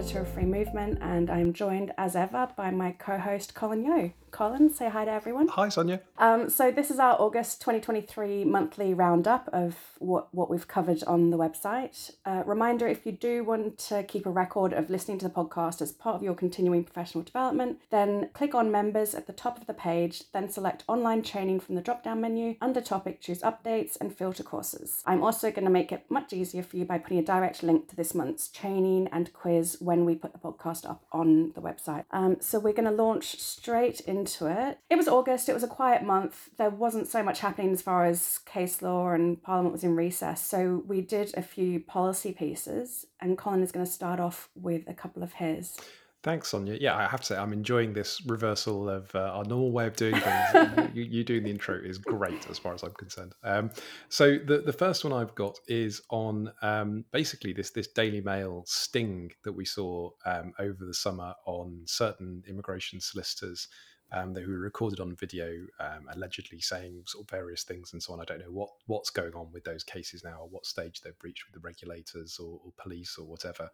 editor of Free Movement, and I'm joined as ever by my co host, Colin Yeo. Colin, say hi to everyone. Hi, Sonia. Um, so, this is our August 2023 monthly roundup of what, what we've covered on the website. Uh, reminder if you do want to keep a record of listening to the podcast as part of your continuing professional development, then click on members at the top of the page, then select online training from the drop down menu. Under topic, choose updates and filter courses. I'm also going to make it much easier for you by putting a direct link to this month's training and quiz when we put the podcast up on the website. Um, so, we're going to launch straight into it. It was August, it was a quiet month. There wasn't so much happening as far as case law, and Parliament was in recess. So we did a few policy pieces, and Colin is going to start off with a couple of his. Thanks, Sonia. Yeah, I have to say, I'm enjoying this reversal of uh, our normal way of doing things. you, you, doing the intro is great, as far as I'm concerned. Um, so the the first one I've got is on um, basically this this Daily Mail sting that we saw um, over the summer on certain immigration solicitors um, who were recorded on video, um, allegedly saying sort of various things and so on. I don't know what what's going on with those cases now, or what stage they've reached with the regulators or, or police or whatever.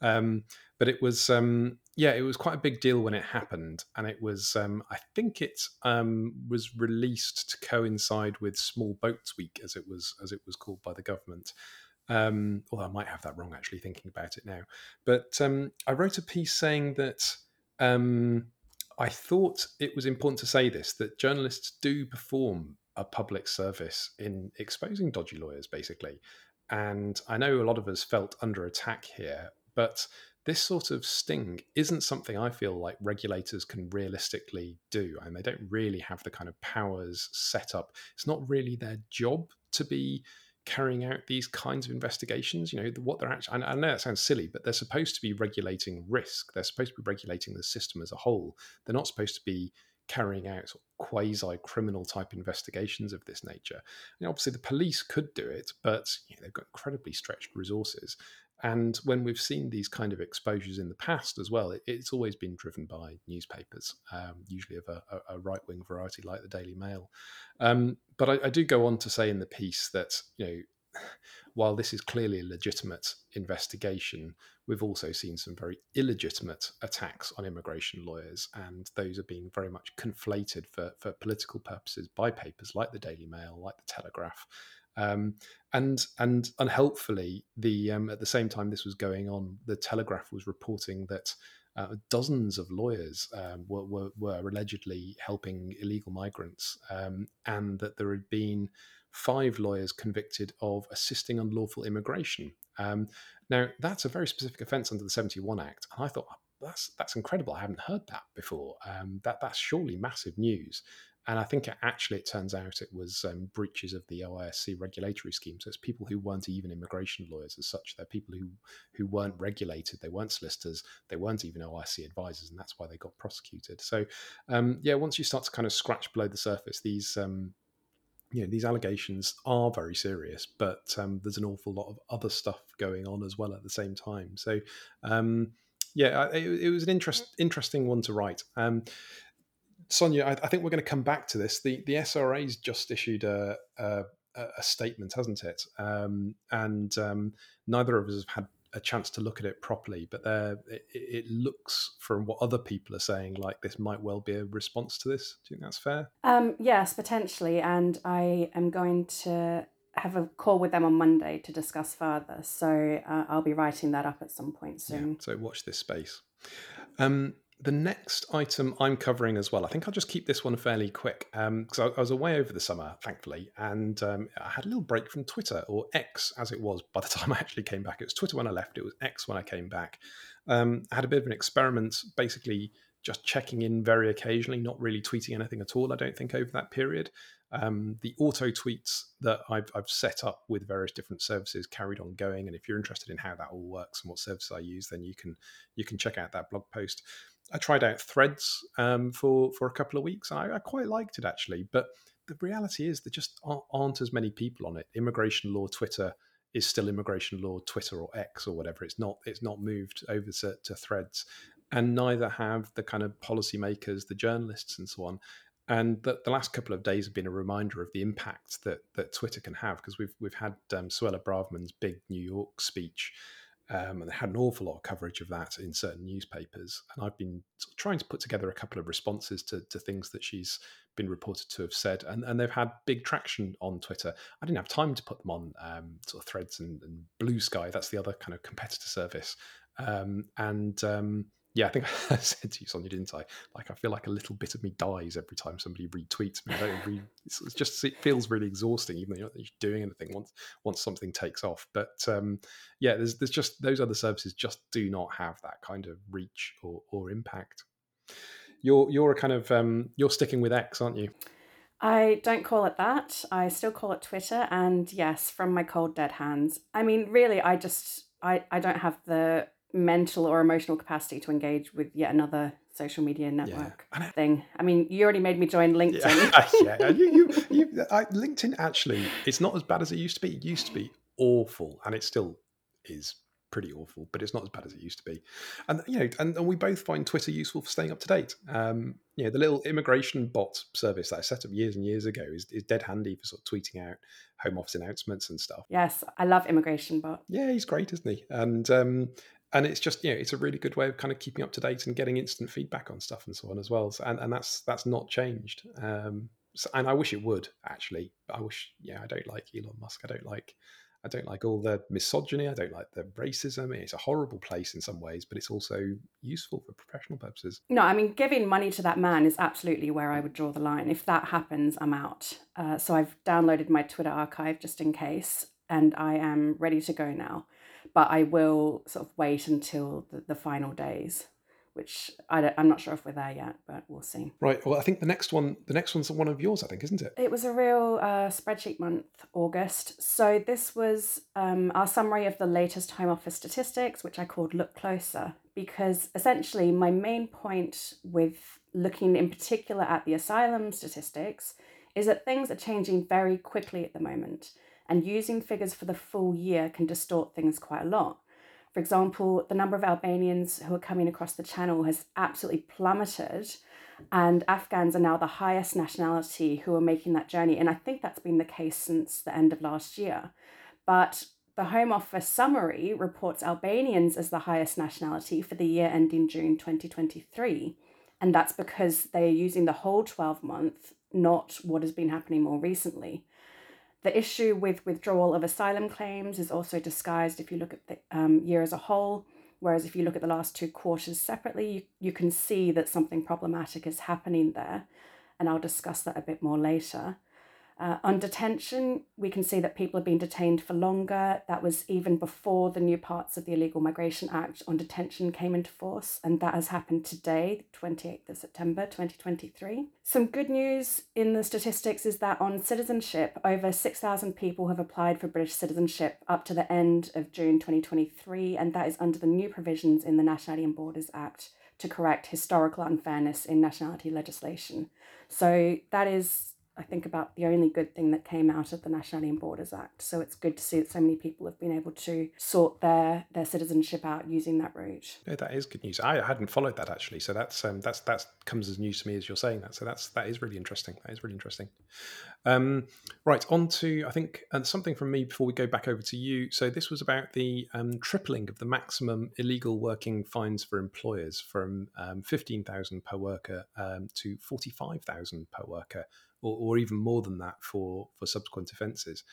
Um, but it was, um, yeah, it was quite a big deal when it happened, and it was, um, I think it um, was released to coincide with Small Boats Week, as it was as it was called by the government. Um, although I might have that wrong, actually, thinking about it now. But I wrote a piece saying that. Um, I thought it was important to say this that journalists do perform a public service in exposing dodgy lawyers, basically. And I know a lot of us felt under attack here, but this sort of sting isn't something I feel like regulators can realistically do. And they don't really have the kind of powers set up. It's not really their job to be carrying out these kinds of investigations. You know, what they're actually, I know that sounds silly, but they're supposed to be regulating risk. They're supposed to be regulating the system as a whole. They're not supposed to be carrying out quasi criminal type investigations of this nature. And obviously, the police could do it, but you know, they've got incredibly stretched resources. And when we've seen these kind of exposures in the past as well, it, it's always been driven by newspapers, um, usually of a, a right wing variety like the Daily Mail. Um, but I, I, do go on to say in the piece that you know, while this is clearly a legitimate investigation, we've also seen some very illegitimate attacks on immigration lawyers, and those are being very much conflated for, for political purposes by papers like the Daily Mail, like the Telegraph. Um, and and unhelpfully, the um, at the same time this was going on, the Telegraph was reporting that uh, dozens of lawyers um, were, were, were, allegedly helping illegal migrants, um, and that there had been five lawyers convicted of assisting unlawful immigration. Um, now, that's a very specific offence under the 71 Act, and I thought that's that's incredible. I haven't heard that before. Um, that that's surely massive news and I think actually it turns out it was um, breaches of the OISC regulatory scheme. So it's people who weren't even immigration lawyers as such. They're people who who weren't regulated. They weren't solicitors. They weren't even OISC advisors, and that's why they got prosecuted. So um, yeah, once you start to kind of scratch below the surface, these um, you know these allegations are very serious, but um, there's an awful lot of other stuff going on as well at the same time. So um, yeah, it, it, was an interest, interesting one to write. Sonia, I, I think we're going to come back to this. The the SRA's just issued a a, a statement, hasn't it? Um, and um, neither of us have had a chance to look at it properly, but it, it, looks from what other people are saying like this might well be a response to this. Do you think that's fair? Um, yes, potentially. And I am going to have a call with them on Monday to discuss further. So uh, I'll be writing that up at some point soon. Yeah, so watch this space. Um, the next item I'm covering as well, I think I'll just keep this one fairly quick because um, I, I, was away over the summer, thankfully, and um, I had a little break from Twitter or X as it was by the time I actually came back. It was Twitter when I left, it was X when I came back. Um, I had a bit of an experiment, basically just checking in very occasionally, not really tweeting anything at all, I don't think, over that period. Um, the auto tweets that I've, I've, set up with various different services carried on going, and if you're interested in how that all works and what services I use, then you can you can check out that blog post. I tried out Threads um, for for a couple of weeks. I, I, quite liked it actually, but the reality is there just aren't, aren't as many people on it. Immigration law Twitter is still immigration law Twitter or X or whatever. It's not it's not moved over to, to Threads, and neither have the kind of policymakers, the journalists, and so on. And the, the, last couple of days have been a reminder of the impact that that Twitter can have because we've we've had um, Suella Braverman's big New York speech Um, and they had an awful lot of coverage of that in certain newspapers. And I've been trying to put together a couple of responses to, to things that she's been reported to have said, and, and they've had big traction on Twitter. I didn't have time to put them on um, sort of threads and, and, Bluesky. That's the other kind of competitor service. Um, and um, yeah, I think I said to you, Sonia, didn't I? Like, I feel like a little bit of me dies every time somebody retweets me. Read. It's, just it feels really exhausting, even though you're not doing anything once once something takes off. But um, yeah, there's there's just those other services just do not have that kind of reach or, or impact. You're you're a kind of um, you're sticking with X, aren't you? I don't call it that. I still call it Twitter. And yes, from my cold dead hands. I mean, really, I just I I don't have the mental or emotional capacity to engage with yet another social media network yeah. thing. I mean, you already made me join LinkedIn. Yeah, yeah. You, you, you, I, LinkedIn actually, it's not as bad as it used to be. It used to be awful, and it still is pretty awful, but it's not as bad as it used to be. And you know, and, and we both find Twitter useful for staying up to date. Um, you know, the little immigration bot service that I set up years and years ago is, is dead handy for sort of tweeting out home office announcements and stuff. Yes, I love immigration bot. Yeah, he's great, isn't he? And um, and it's just you know it's a really good way of kind of keeping up to date and getting instant feedback on stuff and so on as well. So, and, and that's that's not changed. Um, so, and i wish it would actually. I wish yeah i don't like elon musk. I don't like i don't like all the misogyny. I don't like the racism. It's a horrible place in some ways but it's also useful for professional purposes. No i mean giving money to that man is absolutely where i would draw the line. If that happens i'm out. Uh, so i've downloaded my twitter archive just in case and i am ready to go now but I will sort of wait until the, the final days, which I am not sure if we're there yet, but we'll see. Right. Well, I think the next one, the next one's one of yours, I think, isn't it? It was a real uh, spreadsheet month, August. So this was um, our summary of the latest Home Office statistics, which I called Look Closer, because essentially my main point with looking in particular at the asylum statistics is that things are changing very quickly at the moment and using figures for the full year can distort things quite a lot. For example, the number of Albanians who are coming across the channel has absolutely plummeted, and Afghans are now the highest nationality who are making that journey. And I think that's been the case since the end of last year. But the Home Office summary reports Albanians as the highest nationality for the year ending June 2023. And that's because they are using the whole 12 month, not what has been happening more recently. The issue with withdrawal of asylum claims is also disguised if you look at the um, year as a whole, whereas if you look at the last two quarters separately, you, you can see that something problematic is happening there. And I'll discuss that a bit more later. Uh, on detention, we can see that people have been detained for longer. That was even before the new parts of the Illegal Migration Act on detention came into force, and that has happened today, 28th of September 2023. Some good news in the statistics is that on citizenship, over 6,000 people have applied for British citizenship up to the end of June 2023, and that is under the new provisions in the Nationality and Borders Act to correct historical unfairness in nationality legislation. So that is I think about the only good thing that came out of the Nationality and Borders Act. So it's good to see that so many people have been able to sort their their citizenship out using that route. Yeah, that is good news. I hadn't followed that actually, so that's um, that's that comes as news to me as you're saying that. So that's that is really interesting. That is really interesting. Um, right, on to I think and something from me before we go back over to you. So this was about the um, tripling of the maximum illegal working fines for employers from um, fifteen thousand per worker um, to forty five thousand per worker or, or even more than that for for subsequent offences.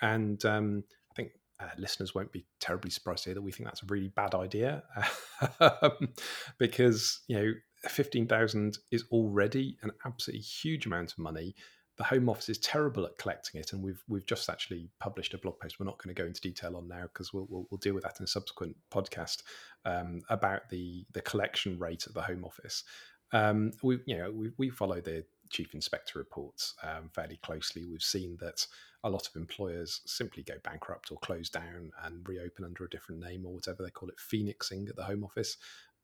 And um, I think uh, listeners won't be terribly surprised to hear that we think that's a really bad idea um, because you know fifteen thousand is already an absolutely huge amount of money. The Home Office is terrible at collecting it, and we've we've just actually published a blog post. We're not going to go into detail on now because we'll, we'll, we'll deal with that in a subsequent podcast um, about the the collection rate at the Home Office. Um, we you know we, we follow the chief inspector reports um, fairly closely, we've seen that a lot of employers simply go bankrupt or close down and reopen under a different name or whatever they call it, phoenixing at the Home Office.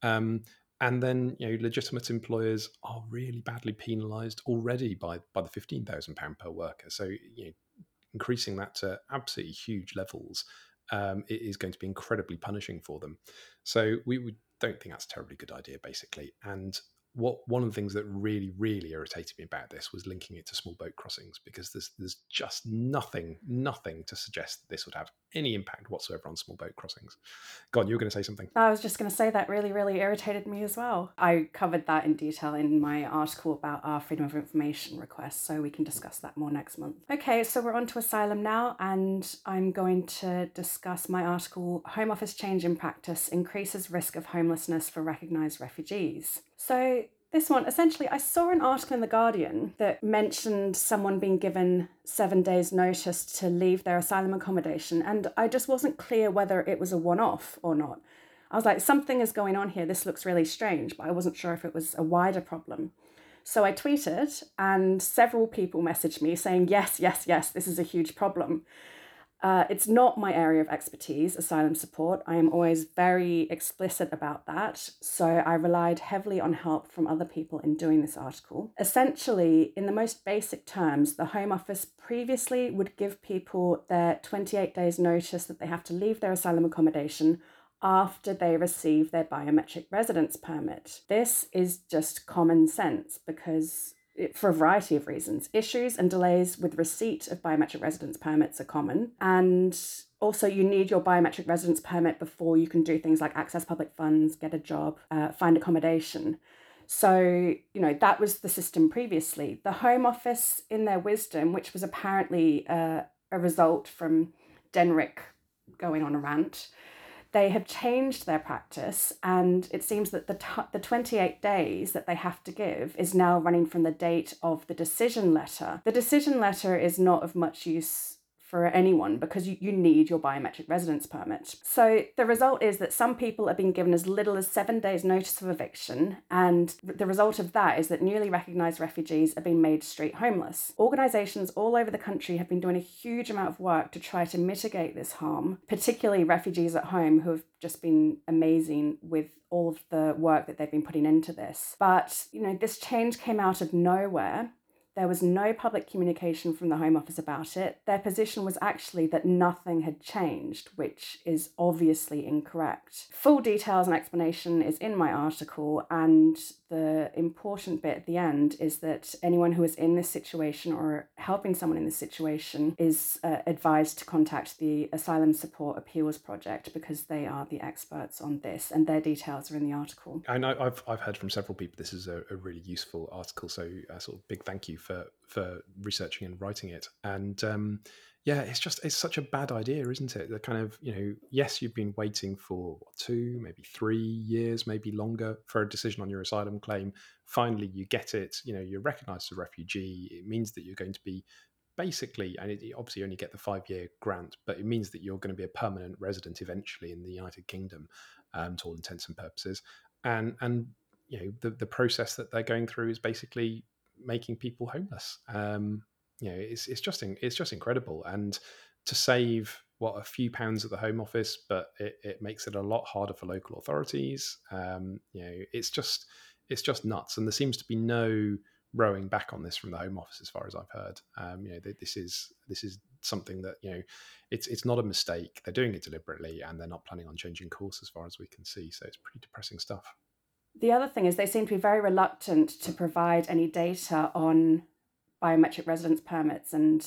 Um, and then you know legitimate employers are really badly penalised already by by the fifteen thousand pound per worker. So you know, increasing that to absolutely huge levels um, it is going to be incredibly punishing for them. So we, we don't think that's a terribly good idea, basically. And what one of the things that really, really irritated me about this was linking it to small boat crossings because there's there's just nothing, nothing to suggest that this would have any impact whatsoever on small boat crossings. God, you were going to say something. I was just going to say that really, really irritated me as well. I covered that in detail in my article about our freedom of information request, so we can discuss that more next month. Okay, so we're on to asylum now, and I'm going to discuss my article Home Office Change in Practice Increases Risk of Homelessness for Recognised Refugees. So, this one, essentially, I saw an article in The Guardian that mentioned someone being given seven days' notice to leave their asylum accommodation, and I just wasn't clear whether it was a one off or not. I was like, something is going on here. This looks really strange, but I wasn't sure if it was a wider problem. So I tweeted, and several people messaged me saying, Yes, yes, yes, this is a huge problem. Uh, it's not my area of expertise, asylum support. I am always very explicit about that. So I relied heavily on help from other people in doing this article. Essentially, in the most basic terms, the Home Office previously would give people their 28 days' notice that they have to leave their asylum accommodation after they receive their biometric residence permit. This is just common sense because for a variety of reasons. Issues and delays with receipt of biometric residence permits are common. And also, you need your biometric residence permit before you can do things like access public funds, get a job, uh, find accommodation. So, you know, that was the system previously. The Home Office, in their wisdom, which was apparently uh, a result from Jenrick going on a rant, they have changed their practice and it seems that the, t- the 28 days that they have to give is now running from the date of the decision letter. The decision letter is not of much use for anyone because you, you need your biometric residence permit. So the result is that some people are being given as little as seven days' notice of eviction, and the result of that is that newly recognised refugees are being made street homeless. Organisations all over the country have been doing a huge amount of work to try to mitigate this harm, particularly refugees at home who have just been amazing with all of the work that they've been putting into this. But, you know, this change came out of nowhere there was no public communication from the Home Office about it. Their position was actually that nothing had changed, which is obviously incorrect. Full details and explanation is in my article, and the important bit at the end is that anyone who is in this situation or helping someone in this situation is uh, advised to contact the Asylum Support Appeals Project because they are the experts on this, and their details are in the article. I know I've, I've heard from several people this is a, a really useful article, so a sort of big thank you for for researching and writing it. And um, yeah, it's just it's such a bad idea, isn't it? The kind of you know, yes, you've been waiting for two, maybe three years, maybe longer for a decision on your asylum claim. Finally, you get it. You know, you're recognised as a refugee. It means that you're going to be basically, and it, obviously you only get the five year grant, but it means that you're going to be a permanent resident eventually in the United Kingdom, um, to all intents and purposes. And and you know the the process that they're going through is basically making people homeless. Um, you know, it's it's just it's just incredible, and to save what a few pounds at the Home Office, but it, it makes it a lot harder for local authorities. Um, you know, it's just it's just nuts, and there seems to be no rowing back on this from the Home Office, as far as I've heard. Um, you know, this is this is something that you know, it's it's not a mistake. They're doing it deliberately, and they're not planning on changing course, as far as we can see. So it's pretty depressing stuff. The other thing is they seem to be very reluctant to provide any data on biometric residence permits and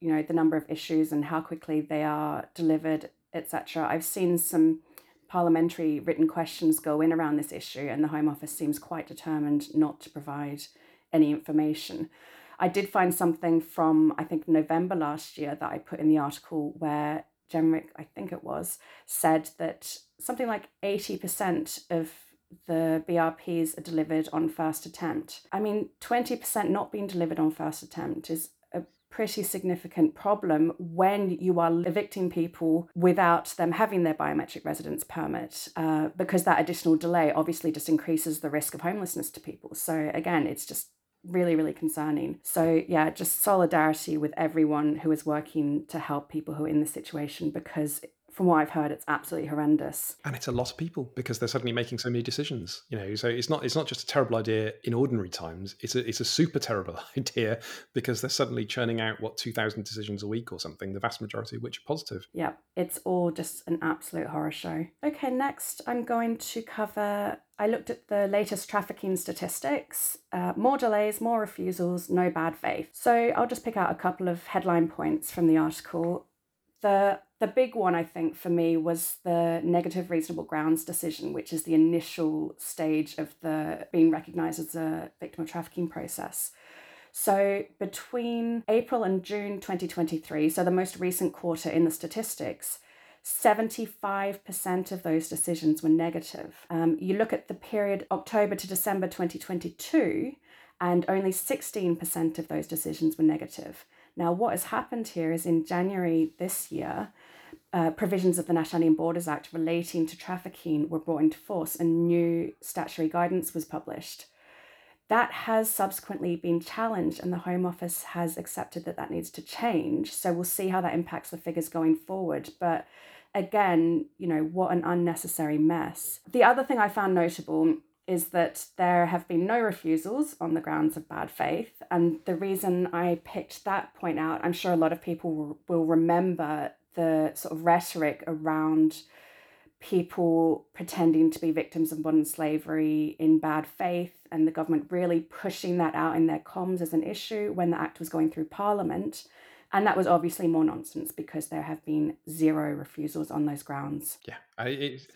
you know the number of issues and how quickly they are delivered, etc. I've seen some parliamentary written questions go in around this issue, and the Home Office seems quite determined not to provide any information. I did find something from I think November last year that I put in the article where Jenrick, I think it was, said that something like 80% of the BRPs are delivered on first attempt. I mean, 20% not being delivered on first attempt is a pretty significant problem when you are evicting people without them having their biometric residence permit, uh, because that additional delay obviously just increases the risk of homelessness to people. So, again, it's just really, really concerning. So, yeah, just solidarity with everyone who is working to help people who are in this situation because from what I've heard, it's absolutely horrendous. And it's a lot of people because they're suddenly making so many decisions. You know, so it's not it's not just a terrible idea in ordinary times. It's a it's a super terrible idea because they're suddenly churning out what two thousand decisions a week or something. The vast majority of which are positive. Yeah, it's all just an absolute horror show. Okay, next I'm going to cover. I looked at the latest trafficking statistics. Uh, more delays, more refusals, no bad faith. So I'll just pick out a couple of headline points from the article. The the big one I think for me was the negative reasonable grounds decision, which is the initial stage of the being recognised as a victim of trafficking process. So between April and June 2023, so the most recent quarter in the statistics, 75% of those decisions were negative. Um, you look at the period October to December 2022, and only 16% of those decisions were negative. Now, what has happened here is in January this year, uh, provisions of the Nationality and Borders Act relating to trafficking were brought into force and new statutory guidance was published. That has subsequently been challenged, and the Home Office has accepted that that needs to change. So we'll see how that impacts the figures going forward. But again, you know, what an unnecessary mess. The other thing I found notable is that there have been no refusals on the grounds of bad faith. And the reason I picked that point out, I'm sure a lot of people will remember the sort of rhetoric around people pretending to be victims of modern slavery in bad faith and the government really pushing that out in their comms as an issue when the act was going through parliament. And that was obviously more nonsense because there have been zero refusals on those grounds. Yeah, it,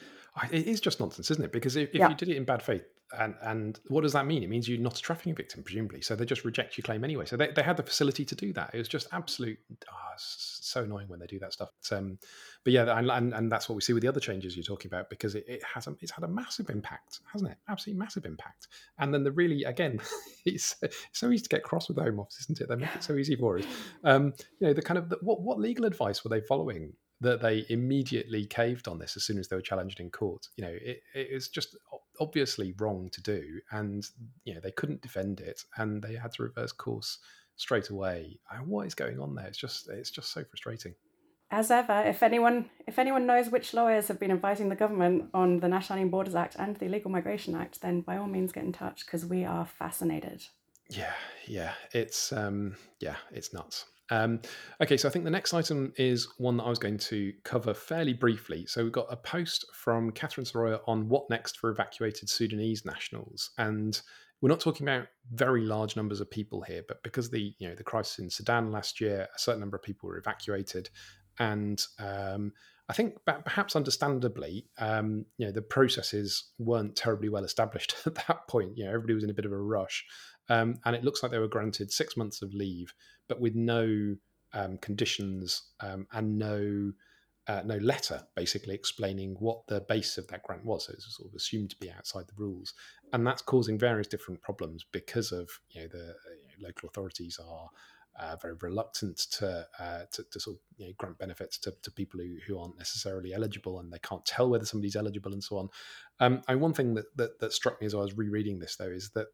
it is just nonsense, isn't it? Because if, if yeah. you did it in bad faith, and and what does that mean? It means you're not a trafficking victim, presumably. So they just reject your claim anyway. So they, they had the facility to do that. It was just absolute, oh, so annoying when they do that stuff. But, um, but yeah, and, and, and that's what we see with the other changes you're talking about because it, it has a, it's had a massive impact, hasn't it? Absolutely massive impact. And then the really again, it's, it's so easy to get cross with the Home Office, isn't it? They make it so easy for us. Um, you know, the kind of the, what what legal advice were they following that they immediately caved on this as soon as they were challenged in court. You know, it, it was just obviously wrong to do, and you know they couldn't defend it, and they had to reverse course straight away. And what is going on there? It's just it's just so frustrating. As ever, if anyone if anyone knows which lawyers have been advising the government on the National Borders Act and the Illegal Migration Act, then by all means get in touch because we are fascinated. Yeah, yeah, it's um, yeah, it's nuts. Um, okay, so I think the next item is one that I was going to cover fairly briefly. So we've got a post from Catherine Soroya on what next for evacuated Sudanese nationals, and we're not talking about very large numbers of people here, but because the you know the crisis in Sudan last year, a certain number of people were evacuated, and um, I think perhaps understandably, um, you know the processes weren't terribly well established at that point. You know everybody was in a bit of a rush, um, and it looks like they were granted six months of leave, but with no um, conditions um, and no uh, no letter basically explaining what the base of that grant was. So it's sort of assumed to be outside the rules, and that's causing various different problems because of you know the you know, local authorities are. Uh, very reluctant to, uh, to, to sort of you know, grant benefits to, to people who, who aren't necessarily eligible and they can't tell whether somebody's eligible and so on. Um, and one thing that, that, that struck me as I was rereading this though is that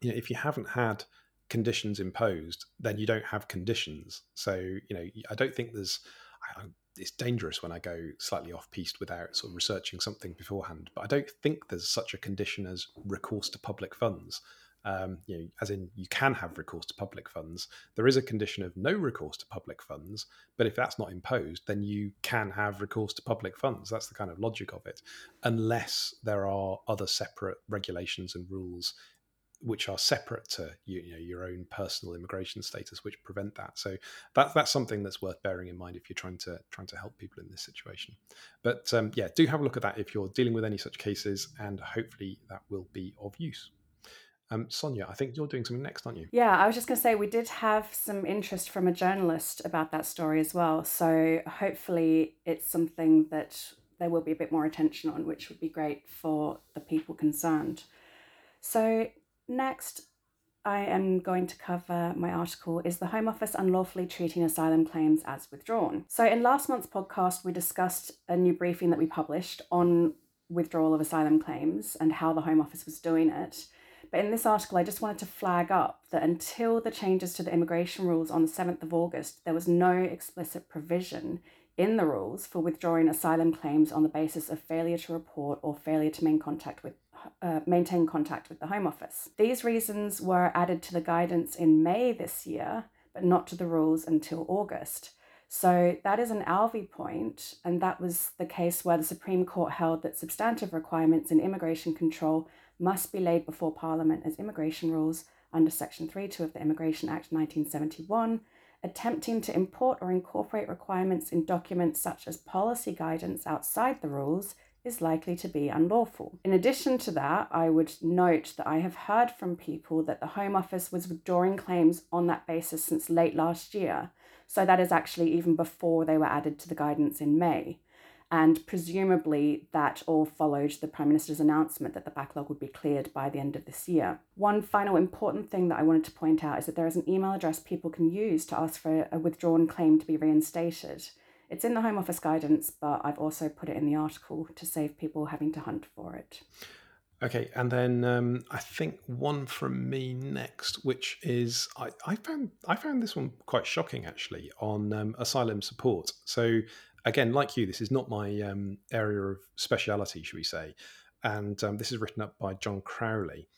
you know, if you haven't had conditions imposed, then you don't have conditions. So, you know, I don't think there's, I, it's dangerous when I go slightly off piste without sort of researching something beforehand. But I don't think there's such a condition as recourse to public funds. Um, you know, as in you can have recourse to public funds. There is a condition of no recourse to public funds, but if that's not imposed, then you can have recourse to public funds. That's the kind of logic of it, unless there are other separate regulations and rules which are separate to you, know your own personal immigration status, which prevent that. So that's that's something that's worth bearing in mind if you're trying to trying to help people in this situation. But um, yeah, do have a look at that if you're dealing with any such cases, and hopefully that will be of use. Um, Sonia, I think you're doing something next, aren't you? Yeah, I was just going to say we did have some interest from a journalist about that story as well. So hopefully it's something that there will be a bit more attention on, which would be great for the people concerned. So Next, I am going to cover my article Is the Home Office Unlawfully Treating Asylum Claims as Withdrawn? So, in last month's podcast, we discussed a new briefing that we published on withdrawal of asylum claims and how the Home Office was doing it. But in this article, I just wanted to flag up that until the changes to the immigration rules on the 7th of August, there was no explicit provision in the rules for withdrawing asylum claims on the basis of failure to report or failure to maintain contact with uh, maintain contact with the Home Office. These reasons were added to the guidance in May this year, but not to the rules until August. So that is an Alvi point, and that was the case where the Supreme Court held that substantive requirements in immigration control must be laid before Parliament as immigration rules under Section 3.2 of the Immigration Act 1971, attempting to import or incorporate requirements in documents such as policy guidance outside the rules is likely to be unlawful. In addition to that, I would note that I have heard from people that the Home Office was withdrawing claims on that basis since late last year. So that is actually even before they were added to the guidance in May. And presumably that all followed the Prime Minister's announcement that the backlog would be cleared by the end of this year. One final important thing that I wanted to point out is that there is an email address people can use to ask for a withdrawn claim to be reinstated. It's in the Home Office guidance, but I've also put it in the article to save people having to hunt for it. Okay, and then um, I think one from me next, which is I, I found I found this one quite shocking actually on um, asylum support. So again, like you, this is not my um, area of speciality, should we say? And um, this is written up by John Crowley.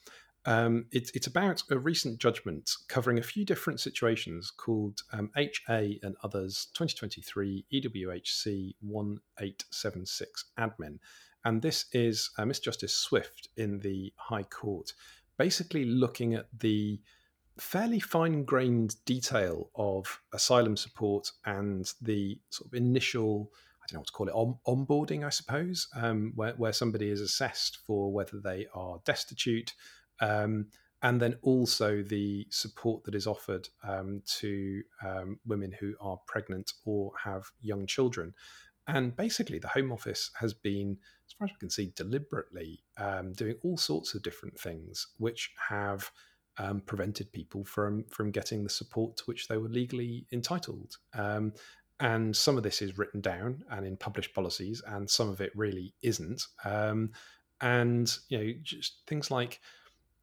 Um, it's it's about a recent judgment covering a few different situations called um, HA and others 2023 EWHC 1876 admin, and this is uh, Miss Justice Swift in the High Court, basically looking at the fairly fine grained detail of asylum support and the sort of initial I don't know what to call it, on, onboarding, I suppose, um, where, where somebody is assessed for whether they are destitute, um, and then also the support that is offered um, to um, women who are pregnant or have young children. And basically, the Home Office has been, as far as we can see, deliberately um, doing all sorts of different things which have um, prevented people from from getting the support to which they were legally entitled. Um, and some of this is written down and in published policies, and some of it really isn't. Um, and you know, just things like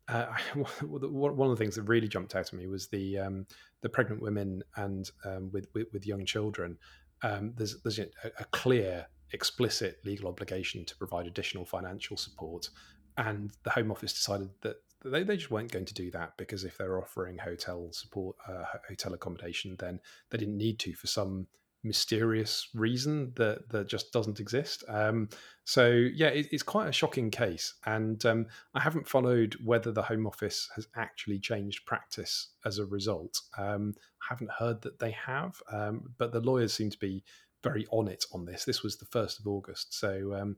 uh, one of the things that really jumped out at me was the um, the pregnant women and um, with, with, with young children. Um, there's there's a, a, clear, explicit legal obligation to provide additional financial support, and the Home Office decided that they, they just weren't going to do that because if they're offering hotel support, uh, hotel accommodation, then they didn't need to for some mysterious reason that that just doesn't exist. Um, so yeah, it, it's quite a shocking case, and um, I haven't followed whether the Home Office has actually changed practice as a result. Um, I haven't heard that they have, um, but the lawyers seem to be very on it on this. This was the first of August, so um,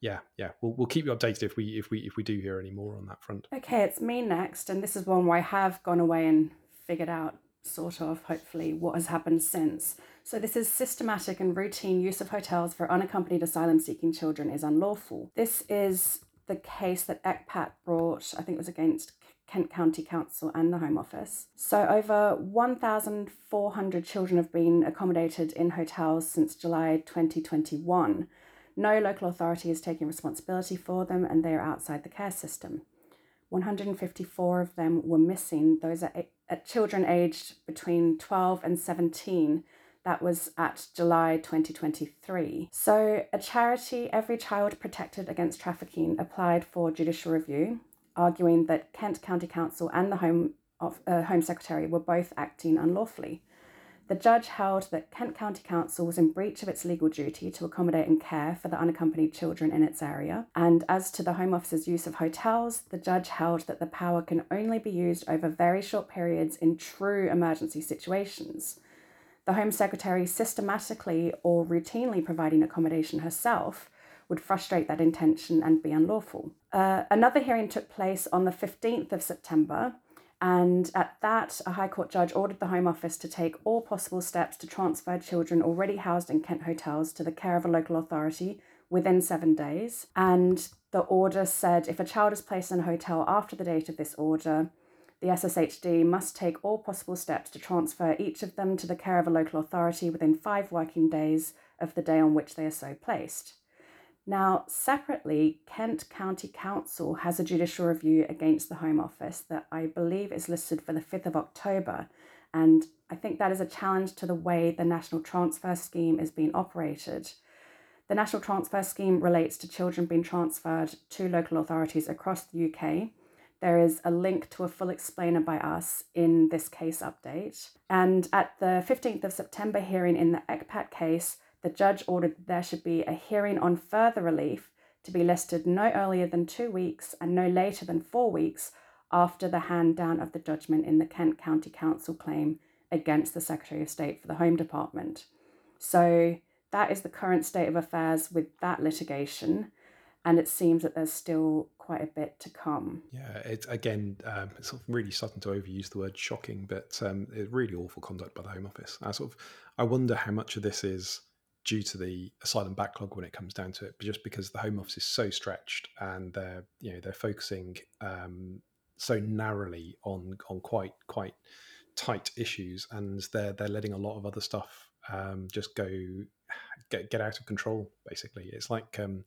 yeah, yeah, we'll we'll keep you updated if we if we if we do hear any more on that front. Okay, it's me next, and this is one where I have gone away and figured out sort of hopefully what has happened since. So this is systematic and routine use of hotels for unaccompanied asylum seeking children is unlawful. This is the case that ECPAT brought, I think it was against Kent County Council and the Home Office. So, over 1,400 children have been accommodated in hotels since July 2021. No local authority is taking responsibility for them and they are outside the care system. 154 of them were missing. Those are at children aged between 12 and 17. That was at July 2023. So, a charity, Every Child Protected Against Trafficking, applied for judicial review, arguing that Kent County Council and the Home, of, uh, Home Secretary were both acting unlawfully. The judge held that Kent County Council was in breach of its legal duty to accommodate and care for the unaccompanied children in its area. And as to the Home Office's use of hotels, the judge held that the power can only be used over very short periods in true emergency situations. The Home Secretary systematically or routinely providing accommodation herself would frustrate that intention and be unlawful. Uh, another hearing took place on the 15th of September and at that, a High Court judge ordered the Home Office to take all possible steps to transfer children already housed in Kent hotels to the care of a local authority within seven days. And the order said if a child is placed in a hotel after the date of this order, the SSHD must take all possible steps to transfer each of them to the care of a local authority within five working days of the day on which they are so placed. Now, separately, Kent County Council has a judicial review against the Home Office that I believe is listed for the 5th of October, And I think that is a challenge to the way the National Transfer Scheme is being operated. The National Transfer Scheme relates to children being transferred to local authorities across the UK. There is a link to a full explainer by us in this case update. And at the 15th of September hearing in the ECPAT case, the judge ordered there should be a hearing on further relief to be listed no earlier than two weeks and no later than four weeks after the hand down of the judgment in the Kent County Council claim against the Secretary of State for the Home Department. So that is the current state of affairs with that litigation, and it seems that there's still quite a bit to come. Yeah, it's again, um, it's sort of really sudden to overuse the word shocking, but um, it's really awful conduct by the Home Office. I sort of, I wonder how much of this is due to the asylum backlog when it comes down to it, but just because the Home Office is so stretched and they're, you know, they're focusing um, so narrowly on on quite quite tight issues, and they're they're letting a lot of other stuff um, just go get get out of control. Basically, it's like um,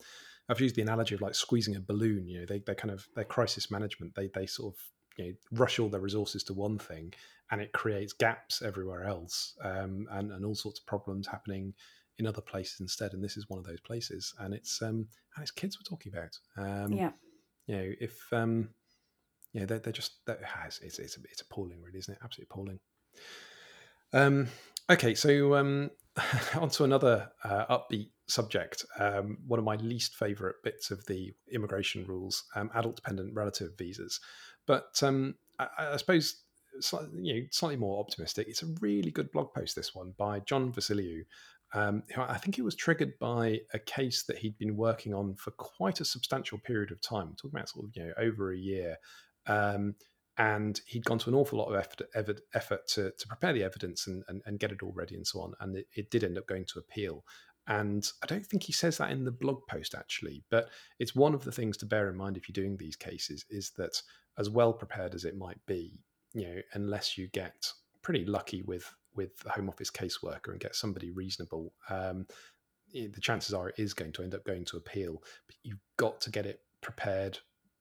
I've used the analogy of like squeezing a balloon. You know, they they kind of their crisis management. They they sort of you know rush all their resources to one thing, and it creates gaps everywhere else, um, and and all sorts of problems happening in other places instead. And this is one of those places, and it's um and it's kids we're talking about. Um, yeah. You know, if um, yeah, they're, they're just that has it's it's it's appalling, really, isn't it? Absolutely appalling. Um, okay, so um, on to another uh, upbeat subject. Um, one of my least favourite bits of the immigration rules: um, adult-dependent relative visas. But um, I, I, suppose slightly, you know, slightly more optimistic. It's a really good blog post. This one by John Vasiliou. Um, I think it was triggered by a case that he'd been working on for quite a substantial period of time, talking about sort of you know over a year, um, and he'd gone to an awful lot of effort, effort to, to prepare the evidence and, and, and, get it all ready and so on. And it, it did end up going to appeal. And I don't think he says that in the blog post actually, but it's one of the things to bear in mind if you're doing these cases is that as well prepared as it might be, you know, unless you get pretty lucky with with the Home Office caseworker and get somebody reasonable, um, the chances are it is going to end up going to appeal. But you've got to get it prepared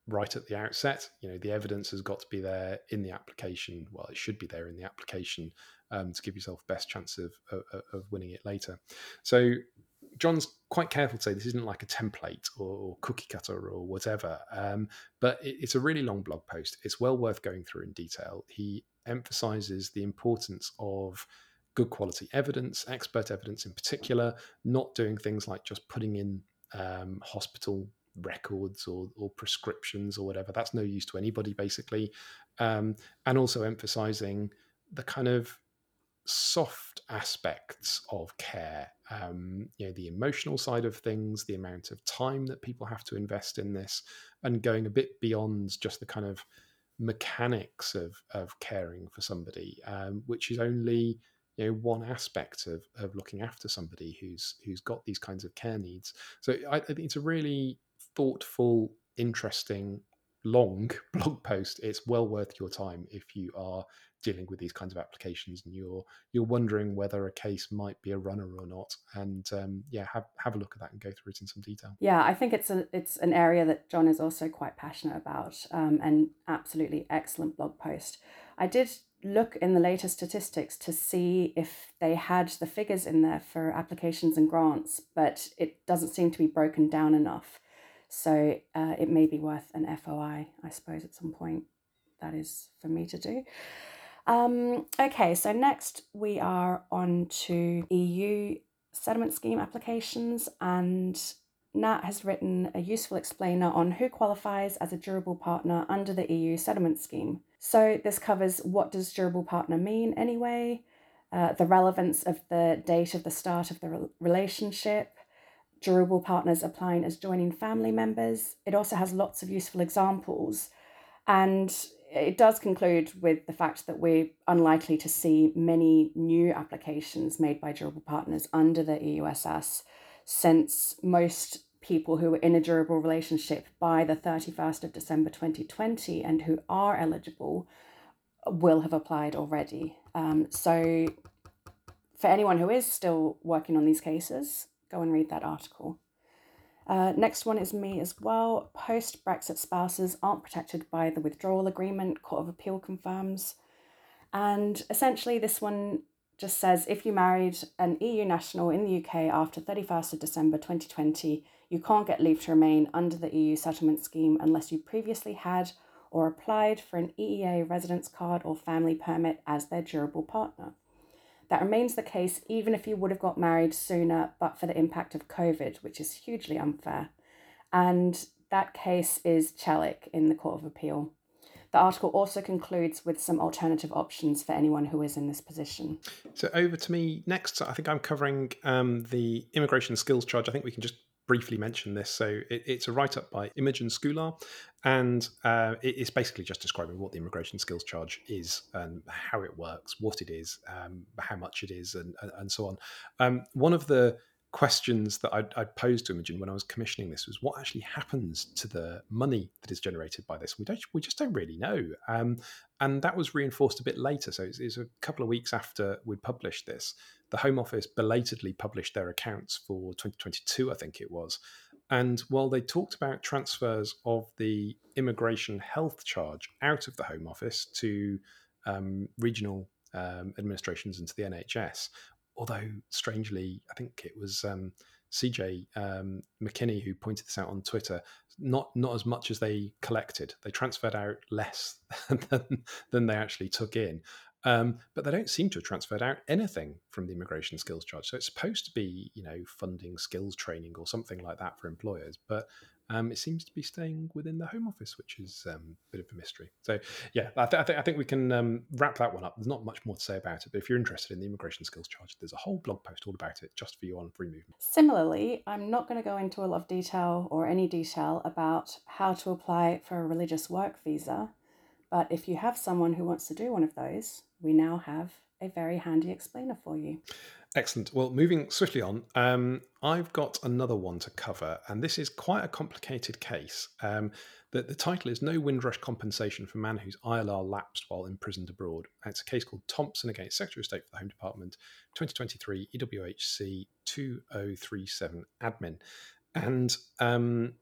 right at the outset. You know, the evidence has got to be there in the application. Well, it should be there in the application um, to give yourself best chance of, of, of winning it later. So John's quite careful to say this isn't like a template or, cookie cutter or whatever, um, but it, it's a really long blog post. It's well worth going through in detail. He emphasizes the importance of good quality evidence, expert evidence in particular, not doing things like just putting in um, hospital records or, or prescriptions or whatever. That's no use to anybody, basically. Um, and also emphasizing the kind of soft aspects of care um, you know the emotional side of things the amount of time that people have to invest in this and going a bit beyond just the kind of mechanics of of caring for somebody um, which is only you know one aspect of, of looking after somebody who's who's got these kinds of care needs so I, I think it's a really thoughtful, interesting, long blog post. It's well worth your time if you are dealing with these kinds of applications and you're you're wondering whether a case might be a runner or not. And um, yeah, have have a look at that and go through it in some detail. Yeah, I think it's a it's an area that John is also quite passionate about, um, and absolutely excellent blog post. I did look in the latest statistics to see if they had the figures in there for applications and grants, but it doesn't seem to be broken down enough. So uh, it may be worth an FOI, I suppose, at some point. That is for me to do. Um, okay, so next we are on to EU settlement scheme applications, and Nat has written a useful explainer on who qualifies as a durable partner under the EU settlement scheme. So this covers what does durable partner mean anyway, uh, the relevance of the date of the start of the re- relationship, durable partners applying as joining family members. It also has lots of useful examples. And it does conclude with the fact that we're unlikely to see many new applications made by durable partners under the EUSS, since most people who were in a durable relationship by the 31st of December 2020 and who are eligible will have applied already. Um, so, for anyone who is still working on these cases, Go and read that article. Uh, next one is me as well. Post Brexit spouses aren't protected by the withdrawal agreement, Court of Appeal confirms. And essentially, this one just says if you married an EU national in the UK after 31st of December 2020, you can't get leave to remain under the EU settlement scheme unless you previously had or applied for an EEA residence card or family permit as their durable partner. That remains the case even if you would have got married sooner, but for the impact of COVID, which is hugely unfair. And that case is Celik in the Court of Appeal. The article also concludes with some alternative options for anyone who is in this position. So, over to me next. I think I'm covering um, the immigration skills charge. I think we can just briefly mention this. So it, it's a write up by Imogen Skoular, and uh, it, it's basically just describing what the immigration skills charge is and how it works, what it is, um, how much it is, and, and, and so on. Um, one of the questions that I'd, I'd, posed to Imogen when I was commissioning this was what actually happens to the money that is generated by this. We don't, we just don't really know, um, and that was reinforced a bit later. So it's, it's a couple of weeks after we published this, the Home Office belatedly published their accounts for 2022, I think it was. And while they talked about transfers of the immigration health charge out of the Home Office to um, regional um, administrations into the NHS, although strangely, I think it was um, CJ um, McKinney who pointed this out on Twitter. Not not as much as they collected. They transferred out less than, than they actually took in. Um, but they don't seem to have transferred out anything from the immigration skills charge. So it's supposed to be, you know, funding skills training or something like that for employers. But um, it seems to be staying within the Home Office, which is um, a bit of a mystery. So, yeah, I, th- I, th- I think we can um, wrap that one up. There's not much more to say about it, but if you're interested in the immigration skills charge, there's a whole blog post all about it just for you on free movement. Similarly, I'm not going to go into a lot of detail or any detail about how to apply for a religious work visa, but if you have someone who wants to do one of those, we now have a very handy explainer for you. Excellent. Well, moving swiftly on, um, I've got another one to cover, and this is quite a complicated case. Um, the, the title is No Windrush Compensation for Man Whose ILR Lapsed While Imprisoned Abroad. And it's a case called Thompson against Secretary of State for the Home Department, 2023 EWHC 2037 admin. And um,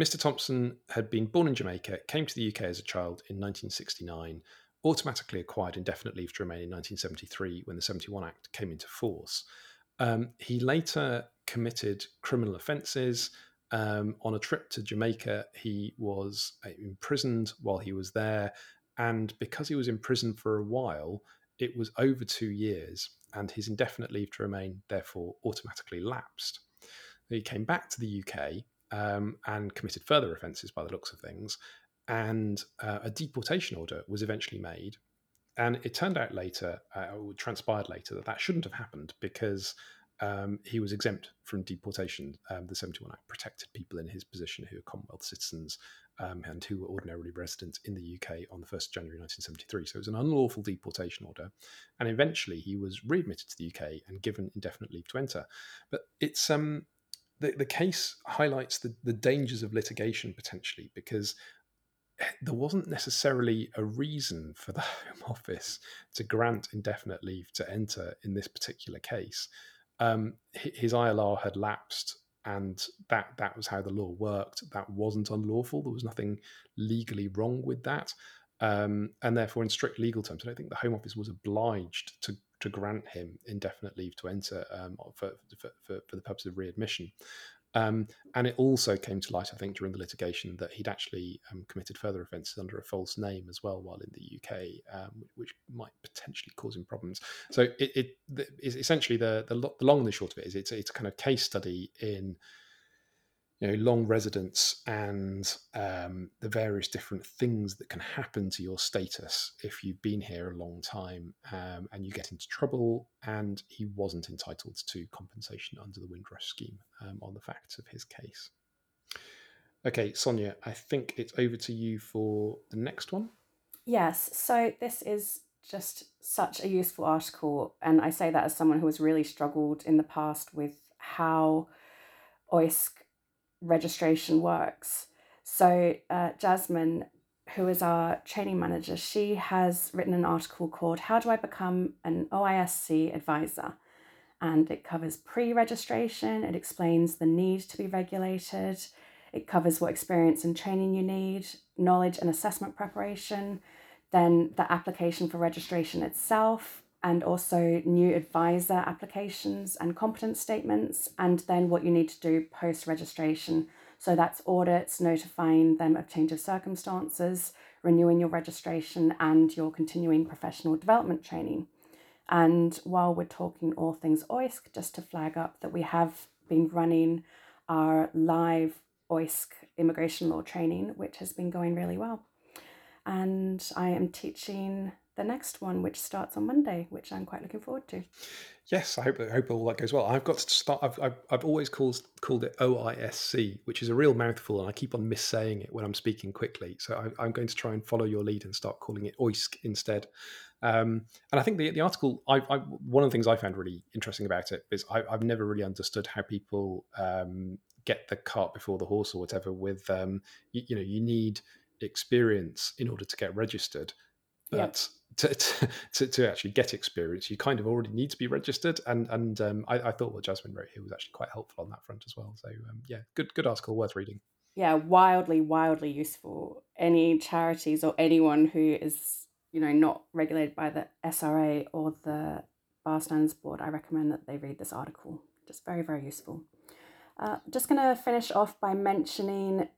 Mr. Thompson had been born in Jamaica, came to the UK as a child in 1969 automatically acquired indefinite leave to remain in 1973 when the 71 Act came into force. Um, he later committed criminal offences. Um, on a trip to Jamaica, he was uh, imprisoned while he was there. And because he was in prison for a while, it was over two years, and his indefinite leave to remain therefore automatically lapsed. He came back to the UK um, and committed further offences by the looks of things, and uh, a deportation order was eventually made. And it turned out later, uh, transpired later, that that shouldn't have happened because um, he was exempt from deportation. Um, the 71 Act protected people in his position who are Commonwealth citizens um, and who were ordinarily resident in the UK on the 1st of January 1973. So it was an unlawful deportation order. And eventually he was readmitted to the UK and given indefinite leave to enter. But it's um, the, the case highlights the, the dangers of litigation potentially because there wasn't necessarily a reason for the Home Office to grant indefinite leave to enter in this particular case. Um, his ILR had lapsed, and that that was how the law worked. That wasn't unlawful. There was nothing legally wrong with that, um, and therefore, in strict legal terms, I don't think the Home Office was obliged to to grant him indefinite leave to enter um, for, for, for, for, the purpose of readmission. Um, and it also came to light, I think, during the litigation that he'd actually um, committed further offences under a false name as well while in the UK, um, which might potentially cause him problems. So it, it is essentially the, the, the long and the short of it is it's it's a kind of case study in you know long residence and um, the various different things that can happen to your status if you've been here a long time um, and you get into trouble and he wasn't entitled to compensation under the windrush scheme um, on the facts of his case. Okay sonia i think it's over to you for the next one. Yes so this is just such a useful article and i say that as someone who has really struggled in the past with how OISC registration works. So, uh, Jasmine, who is our training manager, she has written an article called How Do I Become an OISC Advisor? And it covers pre registration, it explains the need to be regulated, it covers what experience and training you need, knowledge and assessment preparation, then the application for registration itself, and also new advisor applications and competence statements, and then what you need to do post registration. So that's audits, notifying them of change of circumstances, renewing your registration, and your continuing professional development training. And while we're talking all things OISC, just to flag up that we have been running our live OISC immigration law training, which has been going really well. And I am teaching the next one, which starts on Monday, which I'm quite looking forward to. Yes, I hope I hope all that goes well. I've got to start. I've I've, I've always called called it OISC, which is a real mouthful, and I keep on missaying it when I'm speaking quickly. So I, am going to try and follow your lead and start calling it OISC instead. Um, and I think the the article, I, I, one of the things I found really interesting about it is I, have never really understood how people um, get the cart before the horse or whatever. With um, you, you know, you need experience in order to get registered, but yep to, to, to, actually get experience, you kind of already need to be registered. And and um, I, I, thought what Jasmine wrote here was actually quite helpful on that front as well. So um, yeah, good good article, worth reading. Yeah, wildly wildly useful. Any charities or anyone who is you know not regulated by the SRA or the Bar Standards Board, I recommend that they read this article. Just very very useful. Uh, just going to finish off by mentioning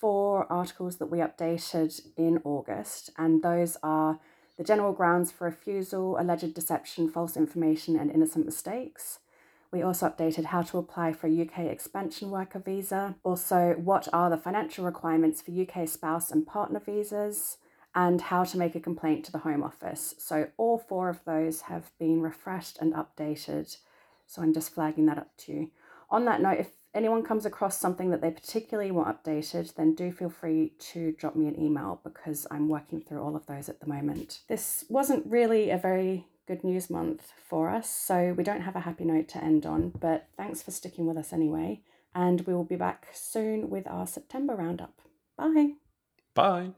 four articles that we updated in August, and those are the general grounds for refusal, alleged deception, false information, and innocent mistakes. We also updated how to apply for a UK expansion worker visa. Also, what are the financial requirements for UK spouse and partner visas, and how to make a complaint to the Home Office. So, all four of those have been refreshed and updated. So, I'm just flagging that up to you. On that note, if anyone comes across something that they particularly want updated, then do feel free to drop me an email because I'm working through all of those at the moment. This wasn't really a very good news month for us, so we don't have a happy note to end on, but thanks for sticking with us anyway, and we will be back soon with our September roundup. Bye. Bye.